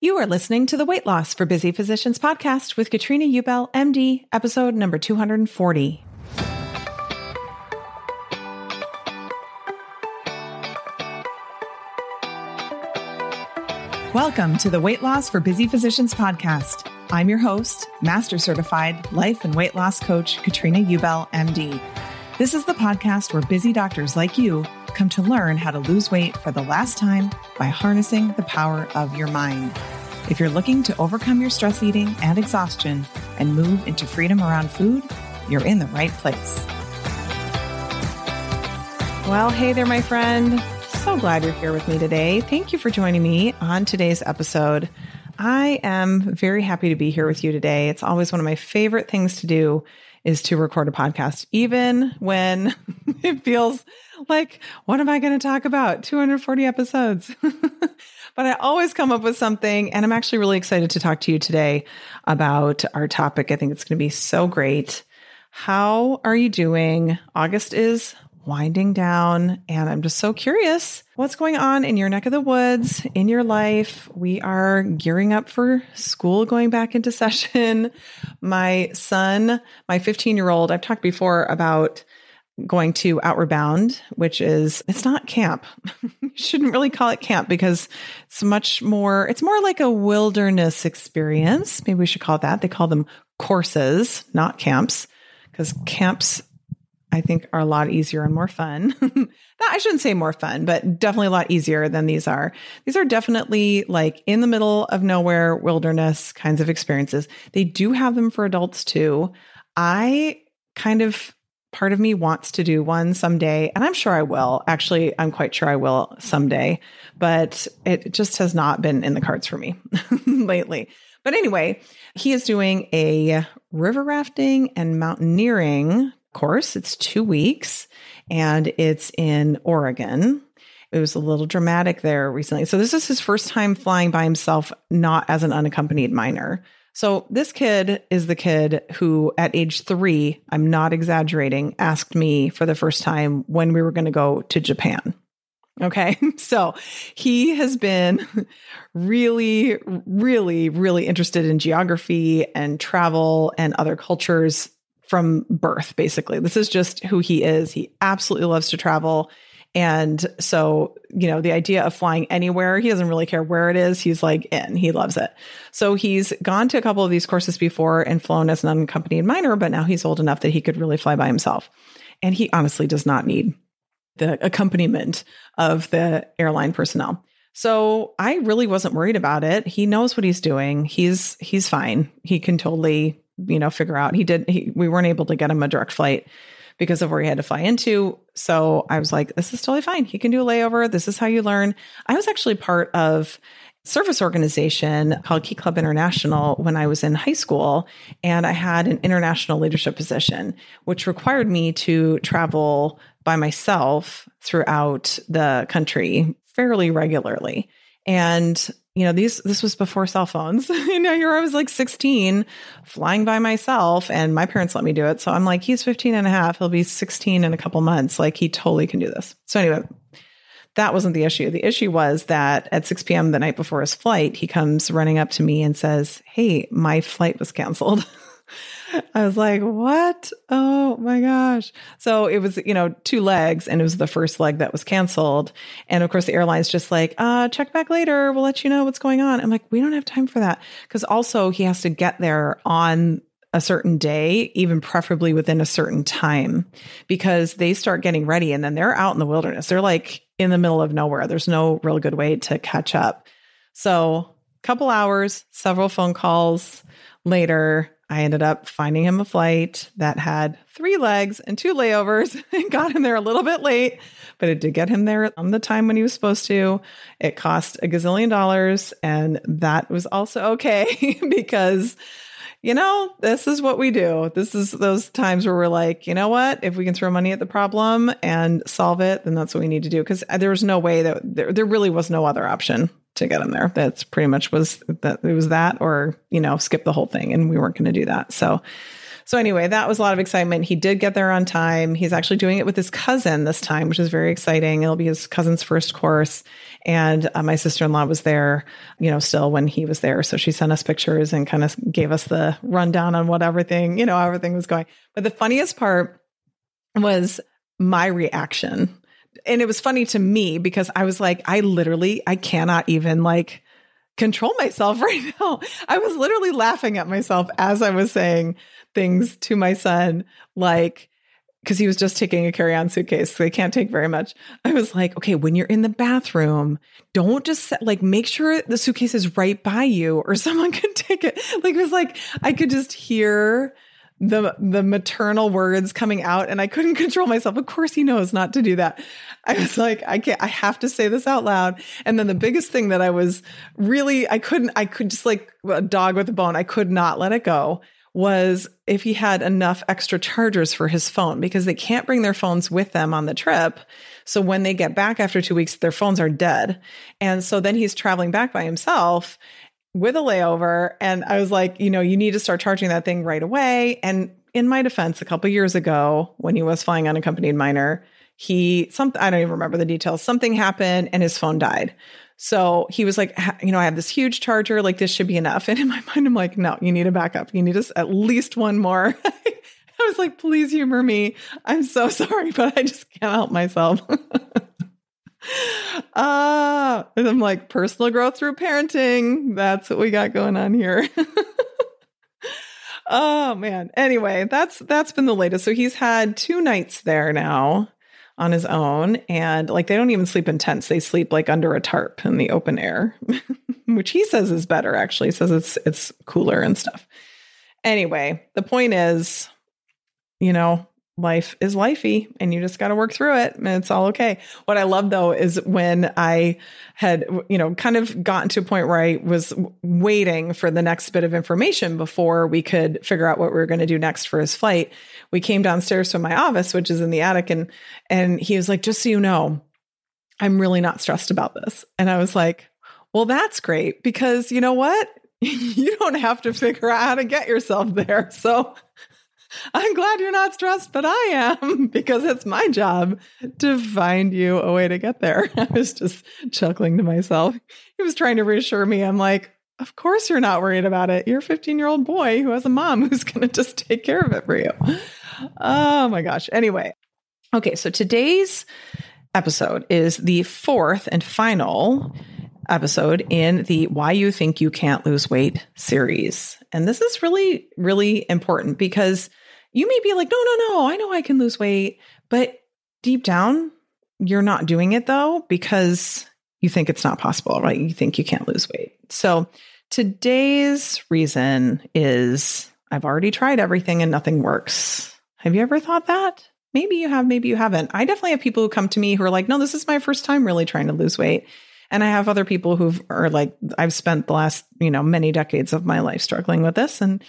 You are listening to the Weight Loss for Busy Physicians podcast with Katrina Ubel, MD, episode number 240. Welcome to the Weight Loss for Busy Physicians podcast. I'm your host, Master Certified Life and Weight Loss Coach, Katrina Ubel, MD. This is the podcast where busy doctors like you come to learn how to lose weight for the last time by harnessing the power of your mind. If you're looking to overcome your stress eating and exhaustion and move into freedom around food, you're in the right place. Well, hey there, my friend. So glad you're here with me today. Thank you for joining me on today's episode. I am very happy to be here with you today. It's always one of my favorite things to do is to record a podcast, even when it feels like, what am I going to talk about? 240 episodes. but I always come up with something. And I'm actually really excited to talk to you today about our topic. I think it's going to be so great. How are you doing? August is winding down, and I'm just so curious what's going on in your neck of the woods, in your life. We are gearing up for school going back into session. My son, my 15 year old, I've talked before about going to Outward Bound, which is it's not camp. shouldn't really call it camp because it's much more it's more like a wilderness experience. Maybe we should call it that. They call them courses, not camps, because camps I think are a lot easier and more fun. I shouldn't say more fun, but definitely a lot easier than these are. These are definitely like in the middle of nowhere wilderness kinds of experiences. They do have them for adults too. I kind of part of me wants to do one someday, and I'm sure I will. Actually, I'm quite sure I will someday, but it just has not been in the cards for me lately. But anyway, he is doing a river rafting and mountaineering course. It's two weeks and it's in Oregon. It was a little dramatic there recently. So, this is his first time flying by himself, not as an unaccompanied minor. So, this kid is the kid who, at age three, I'm not exaggerating, asked me for the first time when we were going to go to Japan. Okay. So he has been really, really, really interested in geography and travel and other cultures from birth, basically. This is just who he is. He absolutely loves to travel. And so, you know, the idea of flying anywhere, he doesn't really care where it is. He's like in, he loves it. So he's gone to a couple of these courses before and flown as an unaccompanied minor, but now he's old enough that he could really fly by himself. And he honestly does not need the accompaniment of the airline personnel. So I really wasn't worried about it. He knows what he's doing. He's he's fine. He can totally you know, figure out. He did. He, we weren't able to get him a direct flight because of where he had to fly into. So I was like, this is totally fine. He can do a layover. This is how you learn. I was actually part of service organization called Key Club International when I was in high school. And I had an international leadership position, which required me to travel by myself throughout the country fairly regularly. And you know, these this was before cell phones. you know, here I was like 16 flying by myself and my parents let me do it. So I'm like, he's 15 and a half. He'll be 16 in a couple months. Like he totally can do this. So anyway, that wasn't the issue. The issue was that at 6 p.m. the night before his flight, he comes running up to me and says, Hey, my flight was canceled. I was like, what? Oh my gosh. So it was, you know, two legs and it was the first leg that was canceled. And of course, the airline's just like, uh, check back later. We'll let you know what's going on. I'm like, we don't have time for that. Cause also he has to get there on a certain day, even preferably within a certain time, because they start getting ready and then they're out in the wilderness. They're like in the middle of nowhere. There's no real good way to catch up. So, couple hours, several phone calls later, I ended up finding him a flight that had three legs and two layovers and got him there a little bit late, but it did get him there on the time when he was supposed to. It cost a gazillion dollars, and that was also okay because you know, this is what we do. This is those times where we're like, you know what? If we can throw money at the problem and solve it, then that's what we need to do. Because there was no way that there, there really was no other option to get him there. That's pretty much was that it was that or, you know, skip the whole thing. And we weren't going to do that. So, so anyway, that was a lot of excitement. He did get there on time. He's actually doing it with his cousin this time, which is very exciting. It'll be his cousin's first course. And uh, my sister in law was there, you know, still when he was there. So she sent us pictures and kind of gave us the rundown on what everything, you know, everything was going. But the funniest part was my reaction. And it was funny to me because I was like, I literally, I cannot even like control myself right now. I was literally laughing at myself as I was saying, things to my son, like, because he was just taking a carry on suitcase. So they can't take very much. I was like, okay, when you're in the bathroom, don't just set, like make sure the suitcase is right by you or someone can take it. Like it was like, I could just hear the the maternal words coming out and I couldn't control myself. Of course he knows not to do that. I was like, I can't I have to say this out loud. And then the biggest thing that I was really I couldn't I could just like a dog with a bone. I could not let it go was if he had enough extra chargers for his phone because they can't bring their phones with them on the trip. So when they get back after two weeks, their phones are dead. And so then he's traveling back by himself with a layover. And I was like, you know, you need to start charging that thing right away. And in my defense, a couple years ago, when he was flying unaccompanied minor, he something I don't even remember the details. Something happened and his phone died. So he was like, you know, I have this huge charger, like this should be enough. And in my mind, I'm like, no, you need a backup. You need at least one more. I was like, please humor me. I'm so sorry, but I just can't help myself. Ah, uh, I'm like, personal growth through parenting. That's what we got going on here. oh man. Anyway, that's that's been the latest. So he's had two nights there now on his own. And like they don't even sleep in tents. They sleep like under a tarp in the open air, which he says is better actually. He says it's it's cooler and stuff. Anyway, the point is, you know, life is lifey and you just got to work through it and it's all okay. What I love though is when I had, you know, kind of gotten to a point where I was waiting for the next bit of information before we could figure out what we were going to do next for his flight. We came downstairs to my office, which is in the attic and, and he was like, just so you know, I'm really not stressed about this. And I was like, well, that's great because you know what? you don't have to figure out how to get yourself there. So I'm glad you're not stressed, but I am because it's my job to find you a way to get there. I was just chuckling to myself. He was trying to reassure me. I'm like, of course you're not worried about it. You're a 15 year old boy who has a mom who's going to just take care of it for you. Oh my gosh. Anyway, okay. So today's episode is the fourth and final episode in the Why You Think You Can't Lose Weight series. And this is really, really important because you may be like, no, no, no, I know I can lose weight. But deep down, you're not doing it though because you think it's not possible, right? You think you can't lose weight. So today's reason is I've already tried everything and nothing works. Have you ever thought that? Maybe you have, maybe you haven't. I definitely have people who come to me who are like, no, this is my first time really trying to lose weight. And I have other people who are like, I've spent the last, you know, many decades of my life struggling with this and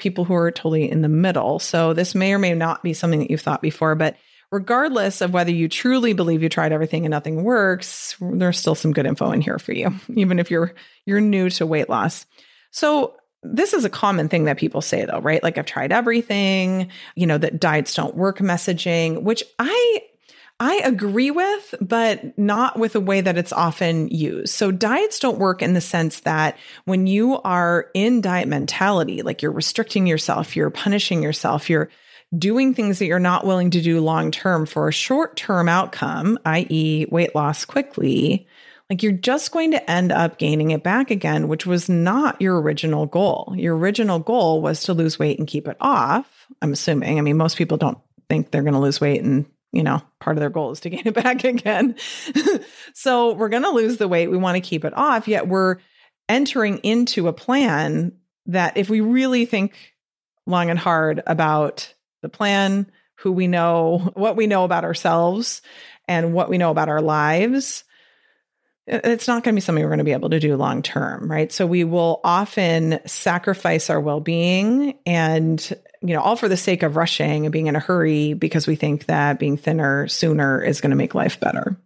people who are totally in the middle. So this may or may not be something that you've thought before, but regardless of whether you truly believe you tried everything and nothing works, there's still some good info in here for you, even if you're you're new to weight loss. So this is a common thing that people say though, right? Like I've tried everything, you know, that diets don't work messaging, which I I agree with, but not with the way that it's often used. So diets don't work in the sense that when you are in diet mentality, like you're restricting yourself, you're punishing yourself, you're doing things that you're not willing to do long term for a short term outcome, i.e., weight loss quickly, like you're just going to end up gaining it back again, which was not your original goal. Your original goal was to lose weight and keep it off. I'm assuming. I mean, most people don't think they're going to lose weight and you know, part of their goal is to gain it back again. so we're going to lose the weight. We want to keep it off, yet we're entering into a plan that if we really think long and hard about the plan, who we know, what we know about ourselves, and what we know about our lives, it's not going to be something we're going to be able to do long term, right? So we will often sacrifice our well being and, you know, all for the sake of rushing and being in a hurry because we think that being thinner sooner is going to make life better.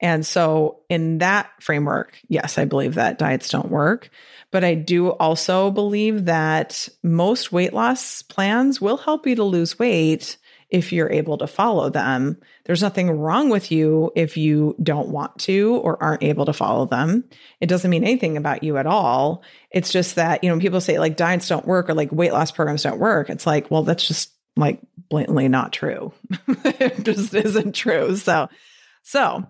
And so, in that framework, yes, I believe that diets don't work. But I do also believe that most weight loss plans will help you to lose weight if you're able to follow them. There's nothing wrong with you if you don't want to or aren't able to follow them. It doesn't mean anything about you at all. It's just that, you know, people say like diets don't work or like weight loss programs don't work. It's like, well, that's just like blatantly not true. it just isn't true. So, so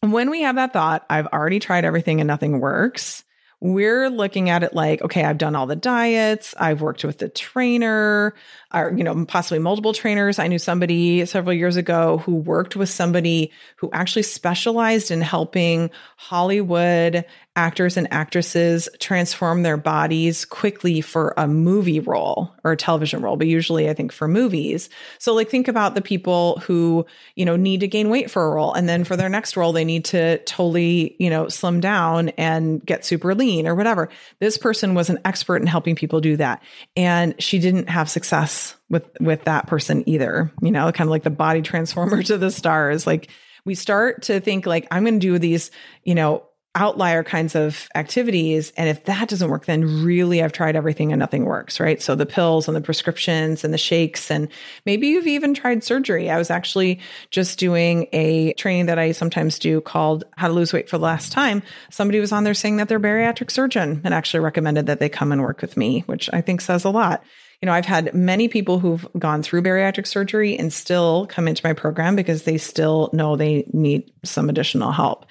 when we have that thought, I've already tried everything and nothing works we're looking at it like, okay, I've done all the diets. I've worked with the trainer or, you know, possibly multiple trainers. I knew somebody several years ago who worked with somebody who actually specialized in helping Hollywood actors and actresses transform their bodies quickly for a movie role or a television role, but usually I think for movies. So like think about the people who, you know, need to gain weight for a role and then for their next role they need to totally, you know, slim down and get super lean or whatever. This person was an expert in helping people do that and she didn't have success with with that person either. You know, kind of like the body transformer to the stars like we start to think like i'm going to do these you know outlier kinds of activities. And if that doesn't work, then really I've tried everything and nothing works, right? So the pills and the prescriptions and the shakes, and maybe you've even tried surgery. I was actually just doing a training that I sometimes do called How to Lose Weight for the Last Time. Somebody was on there saying that they're bariatric surgeon and actually recommended that they come and work with me, which I think says a lot you know, I've had many people who've gone through bariatric surgery and still come into my program because they still know they need some additional help.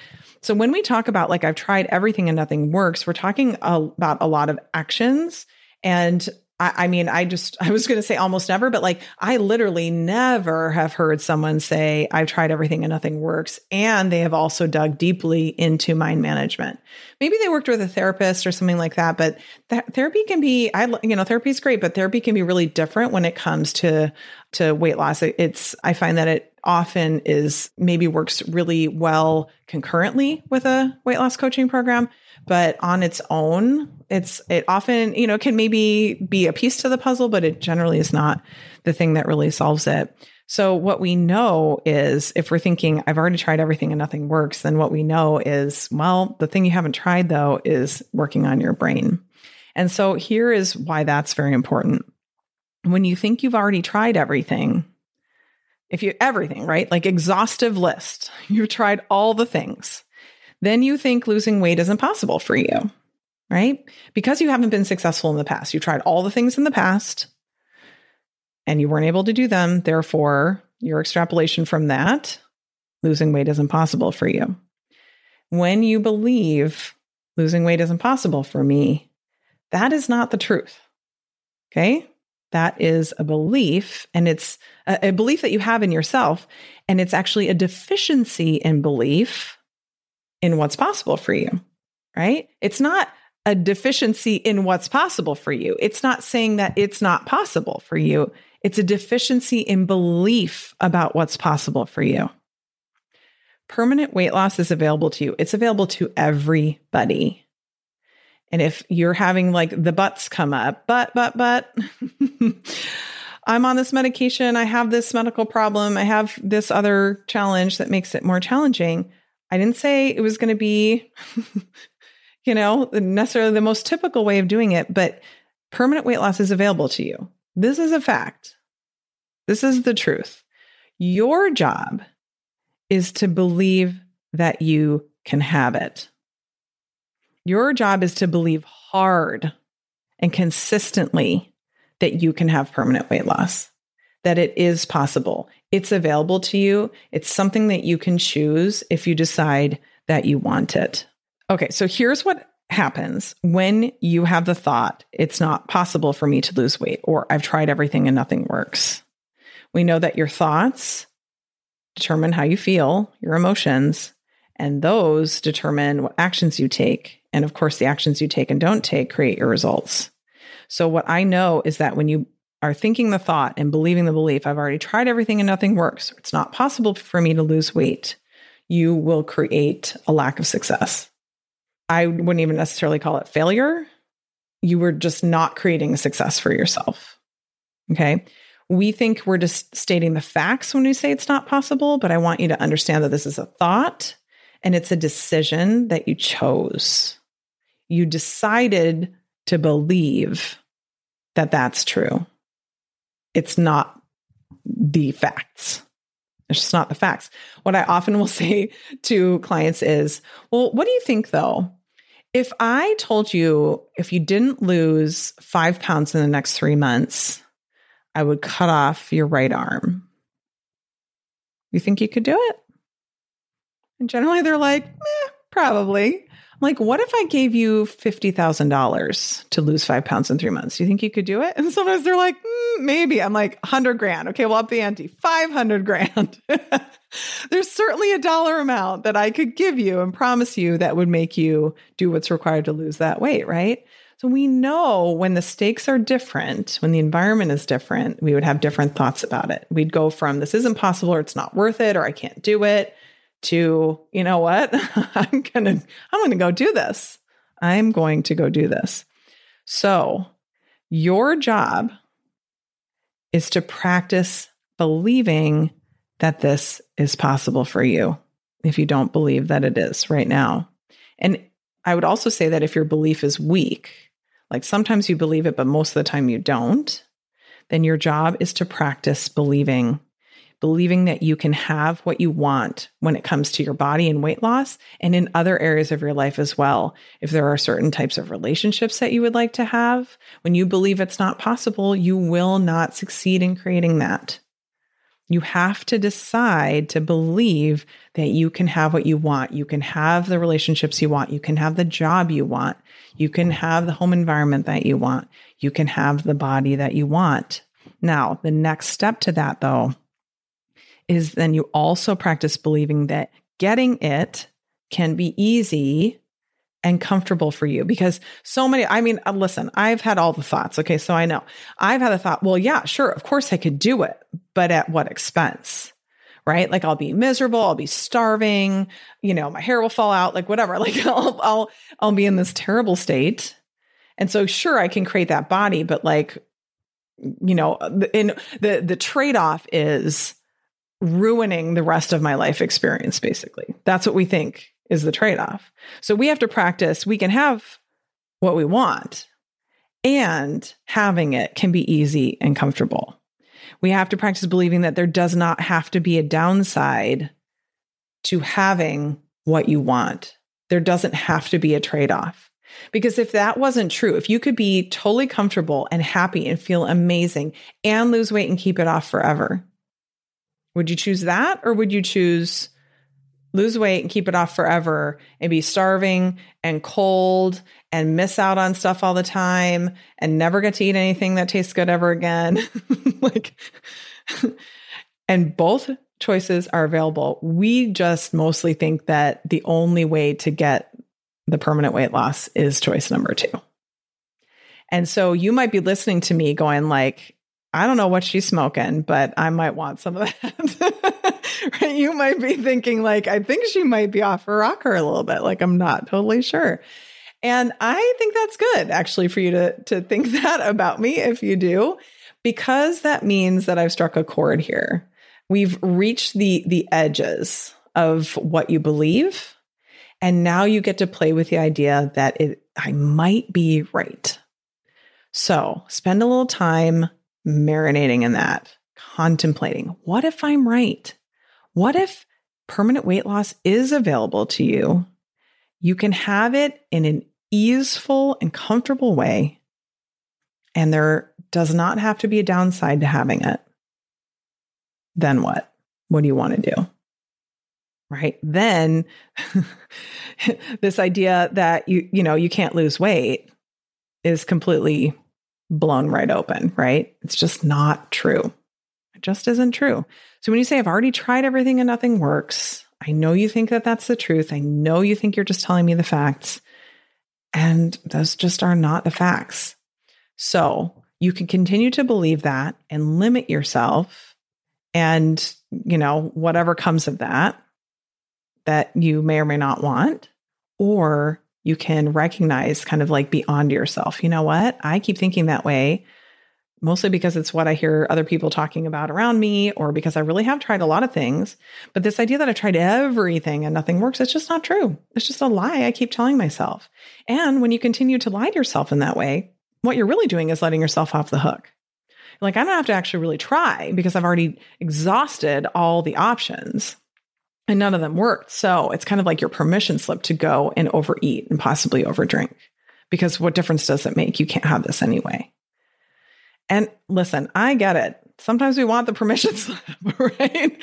So when we talk about like I've tried everything and nothing works, we're talking about a lot of actions and I, I mean, I just, I was going to say almost never, but like I literally never have heard someone say, I've tried everything and nothing works. And they have also dug deeply into mind management. Maybe they worked with a therapist or something like that, but that therapy can be, I, you know, therapy is great, but therapy can be really different when it comes to, to weight loss. It's, I find that it often is maybe works really well concurrently with a weight loss coaching program but on its own it's it often you know can maybe be a piece to the puzzle but it generally is not the thing that really solves it. So what we know is if we're thinking i've already tried everything and nothing works then what we know is well the thing you haven't tried though is working on your brain. And so here is why that's very important. When you think you've already tried everything if you everything right like exhaustive list you've tried all the things then you think losing weight is impossible for you, right? Because you haven't been successful in the past. You tried all the things in the past and you weren't able to do them. Therefore, your extrapolation from that, losing weight is impossible for you. When you believe losing weight is impossible for me, that is not the truth. Okay. That is a belief, and it's a, a, belief that you have in yourself. And it's actually a deficiency in belief in what's possible for you, right? It's not a deficiency in what's possible for you. It's not saying that it's not possible for you. It's a deficiency in belief about what's possible for you. Permanent weight loss is available to you. It's available to everybody. And if you're having like the butts come up, but, but, but, I'm on this medication. I have this medical problem. I have this other challenge that makes it more challenging. I didn't say it was going to be, you know, necessarily the most typical way of doing it, but permanent weight loss is available to you. This is a fact. This is the truth. Your job is to believe that you can have it. Your job is to believe hard and consistently that you can have permanent weight loss, that it is possible. It's available to you. It's something that you can choose if you decide that you want it. Okay, so here's what happens when you have the thought, it's not possible for me to lose weight, or I've tried everything and nothing works. We know that your thoughts determine how you feel, your emotions, and those determine what actions you take. And of course, the actions you take and don't take create your results. So, what I know is that when you are thinking the thought and believing the belief, I've already tried everything and nothing works, it's not possible for me to lose weight, you will create a lack of success. I wouldn't even necessarily call it failure. You were just not creating success for yourself. Okay. We think we're just stating the facts when we say it's not possible, but I want you to understand that this is a thought and it's a decision that you chose. You decided to believe that that's true. It's not the facts. It's just not the facts. What I often will say to clients is, well, what do you think though? If I told you if you didn't lose five pounds in the next three months, I would cut off your right arm. You think you could do it? And generally they're like, eh, probably. I'm like, what if I gave you $50,000 to lose five pounds in three months? Do you think you could do it? And sometimes they're like, mm, maybe. I'm like, 100 grand. Okay, well, up the ante, 500 grand. There's certainly a dollar amount that I could give you and promise you that would make you do what's required to lose that weight, right? So we know when the stakes are different, when the environment is different, we would have different thoughts about it. We'd go from this isn't possible or it's not worth it or I can't do it to, you know what? I'm going to I'm going to go do this. I'm going to go do this. So, your job is to practice believing that this is possible for you if you don't believe that it is right now. And I would also say that if your belief is weak, like sometimes you believe it, but most of the time you don't, then your job is to practice believing believing that you can have what you want when it comes to your body and weight loss and in other areas of your life as well. If there are certain types of relationships that you would like to have, when you believe it's not possible, you will not succeed in creating that. You have to decide to believe that you can have what you want. You can have the relationships you want. You can have the job you want. You can have the home environment that you want. You can have the body that you want. Now, the next step to that, though, is then you also practice believing that getting it can be easy and comfortable for you because so many i mean uh, listen i've had all the thoughts. Okay so i know. I've had a thought well yeah sure of course i could do it but at what expense right? Like i'll be miserable i'll be starving you know my hair will fall out like whatever. Like i'll i'll i'll be in this terrible state. And so sure i can create that body but like you know in the the trade-off is ruining the rest of my life experience, basically. That's what we think is the trade off. So we have to practice. We can have what we want, and having it can be easy and comfortable. We have to practice believing that there does not have to be a downside to having what you want. There doesn't have to be a trade off. Because if that wasn't true, if you could be totally comfortable and happy and feel amazing and lose weight and keep it off forever, would you choose that or would you choose lose weight and keep it off forever and be starving and cold and miss out on stuff all the time and never get to eat anything that tastes good ever again? like and both choices are available. We just mostly think that the only way to get the permanent weight loss is choice number two. And so you might be listening to me going like, I don't know what she's smoking, but I might want some of that. right? You might be thinking like, I think she might be off her rocker a little bit. Like I'm not totally sure. And I think that's good actually for you to, to think that about me if you do, because that means that I've struck a chord here. We've reached the the edges of what you believe. And now you get to play with the idea that it I might be right. So spend a little time marinating in that, contemplating what if I'm right? What if permanent weight loss is available to you? You can have it in an easeful and comfortable way, and there does not have to be a downside to having it. Then what? What do you want to do? Right. Then this idea that you, you know, you can't lose weight is completely blown right open, right? It's just not true. It just isn't true. So when you say, I've already tried everything and nothing works, I know you think that that's the truth. I know you think you're just telling me the facts. And those just are not the facts. So you can continue to believe that and limit yourself and, you know, whatever comes of that, that you may or may not want. Or you can recognize kind of like beyond yourself. You know what? I keep thinking that way mostly because it's what I hear other people talking about around me, or because I really have tried a lot of things. But this idea that I've tried everything and nothing works, it's just not true. It's just a lie I keep telling myself. And when you continue to lie to yourself in that way, what you're really doing is letting yourself off the hook. Like, I don't have to actually really try because I've already exhausted all the options and none of them worked. So it's kind of like your permission slip to go and overeat and possibly overdrink. Because what difference does it make? You can't have this anyway. And listen, I get it. Sometimes we want the permission slip, right?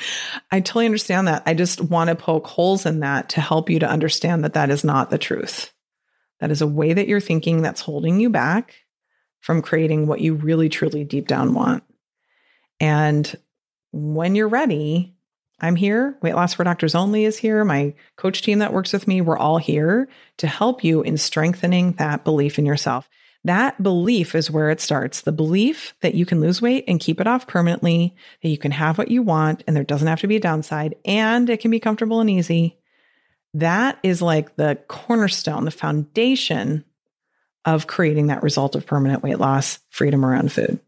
I totally understand that. I just want to poke holes in that to help you to understand that that is not the truth. That is a way that you're thinking that's holding you back from creating what you really, truly deep down want. And when you're ready, I'm here. Weight Loss for Doctors Only is here. My coach team that works with me, we're all here to help you in strengthening that belief in yourself. That belief is where it starts. The belief that you can lose weight and keep it off permanently, that you can have what you want and there doesn't have to be a downside and it can be comfortable and easy. That is like the cornerstone, the foundation of creating that result of permanent weight loss, freedom around food.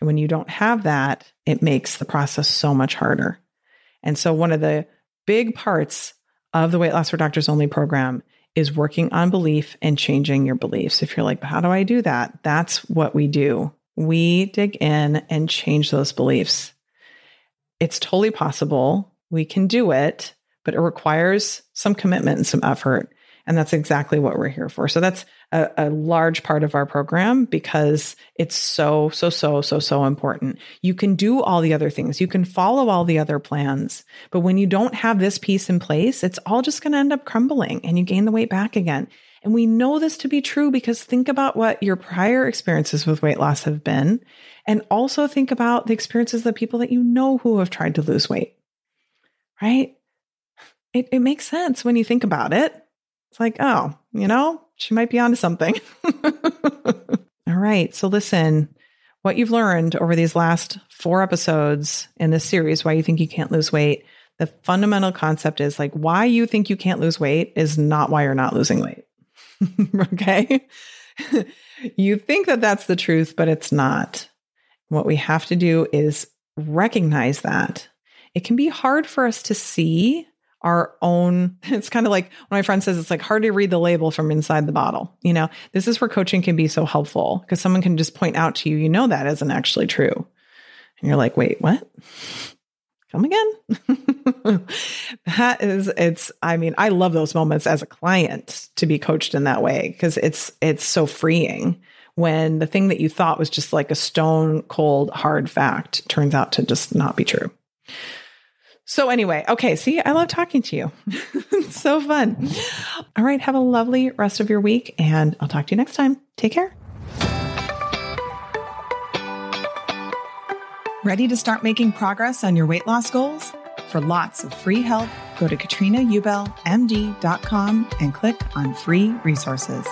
And when you don't have that, it makes the process so much harder. And so, one of the big parts of the Weight Loss for Doctors Only program is working on belief and changing your beliefs. If you're like, how do I do that? That's what we do. We dig in and change those beliefs. It's totally possible. We can do it, but it requires some commitment and some effort. And that's exactly what we're here for. So that's a, a, large part of our program because it's so, so, so, so, so important. You can do all the other things. You can follow all the other plans. But when you don't have this piece in place, it's all just going to end up crumbling and you gain the weight back again. And we know this to be true because think about what your prior experiences with weight loss have been. And also think about the experiences of people that you know who have tried to lose weight, right? It, it makes sense when you think about it. It's like, oh, you know, she might be onto something. All right. So listen, what you've learned over these last four episodes in this series, why you think you can't lose weight, the fundamental concept is like why you think you can't lose weight is not why you're not losing weight. okay. you think that that's the truth, but it's not. What we have to do is recognize that. It can be hard for us to see our own it's kind of like when my friend says it's like hard to read the label from inside the bottle you know? This is where coaching can be so helpful because someone can just point out to you you know that isn't actually true. And you're like wait what? Come again? That is it's i mean i love those moments as a client to be coached in that way because it's it's so freeing when the thing that you thought was just like a stone cold hard fact turns out to just not be true so, anyway, okay, see, I love talking to you. it's so fun. All right, have a lovely rest of your week, and I'll talk to you next time. Take care. Ready to start making progress on your weight loss goals? For lots of free help, go to katrinaubelmd.com and click on free resources.